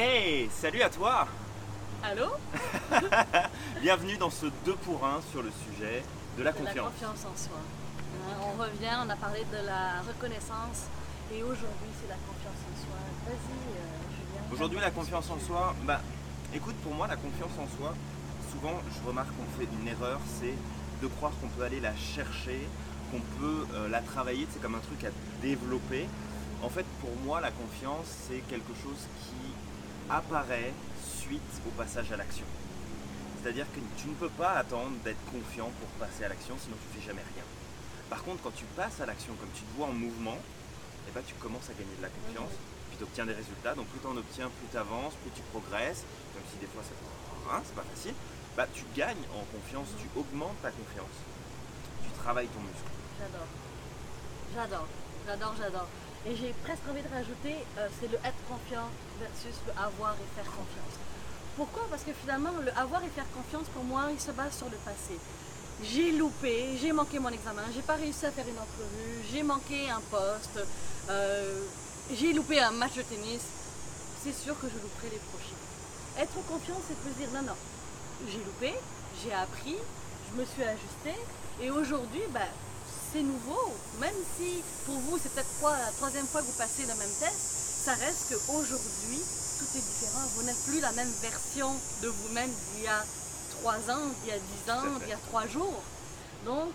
Et salut à toi Allô Bienvenue dans ce 2 pour 1 sur le sujet de la De la confiance. confiance en soi. Hein, On revient, on a parlé de la reconnaissance et aujourd'hui c'est la confiance en soi. Vas-y, euh, Julien. Aujourd'hui, la confiance en soi, bah écoute, pour moi, la confiance en soi, souvent, je remarque qu'on fait une erreur, c'est de croire qu'on peut aller la chercher, qu'on peut euh, la travailler, c'est comme un truc à développer. En fait, pour moi, la confiance, c'est quelque chose qui apparaît suite au passage à l'action. C'est-à-dire que tu ne peux pas attendre d'être confiant pour passer à l'action, sinon tu fais jamais rien. Par contre, quand tu passes à l'action, comme tu te vois en mouvement, eh ben, tu commences à gagner de la confiance, puis tu obtiens des résultats. Donc plus tu en obtiens, plus tu avances, plus tu progresses, même si des fois hein, c'est pas facile, bah, tu gagnes en confiance, tu augmentes ta confiance, tu travailles ton muscle. J'adore. J'adore, j'adore, j'adore. Et j'ai presque envie de rajouter, euh, c'est le être confiant versus le avoir et faire confiance. Pourquoi? Parce que finalement, le avoir et faire confiance, pour moi, il se base sur le passé. J'ai loupé, j'ai manqué mon examen, j'ai pas réussi à faire une entrevue, j'ai manqué un poste, euh, j'ai loupé un match de tennis. C'est sûr que je louperai les prochains. Être confiant, c'est de se dire non, non, j'ai loupé, j'ai appris, je me suis ajusté et aujourd'hui, bah, c'est nouveau. Même si pour vous, c'est peut-être quoi, la troisième fois que vous passez le même test, ça reste qu'aujourd'hui, tout est différent. Vous n'êtes plus la même version de vous-même d'il y a trois ans, d'il y a dix ans, d'il y a trois jours. Donc,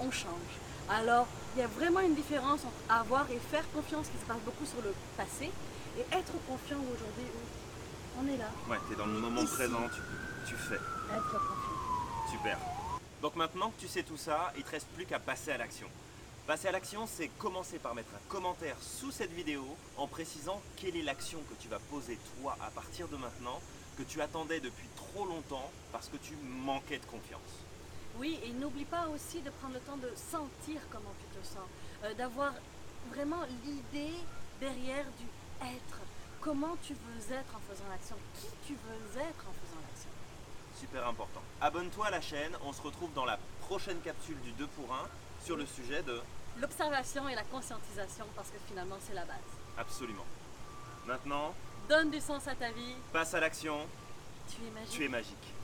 on change. Alors, il y a vraiment une différence entre avoir et faire confiance qui se passe beaucoup sur le passé et être confiant aujourd'hui où on est là. Ouais, tu es dans le moment Ici. présent, tu, tu fais. Être confiant. Super. Donc maintenant que tu sais tout ça, il te reste plus qu'à passer à l'action. Passer à l'action, c'est commencer par mettre un commentaire sous cette vidéo en précisant quelle est l'action que tu vas poser toi à partir de maintenant, que tu attendais depuis trop longtemps parce que tu manquais de confiance. Oui, et n'oublie pas aussi de prendre le temps de sentir comment tu te sens, euh, d'avoir vraiment l'idée derrière du être. Comment tu veux être en faisant l'action, qui tu veux être en faisant l'action? Super important. Abonne-toi à la chaîne, on se retrouve dans la prochaine capsule du 2 pour 1 sur le sujet de L'observation et la conscientisation, parce que finalement c'est la base. absolument. Maintenant, Donne du sens à ta vie, passe à l'action, tu es magique. tu es magique.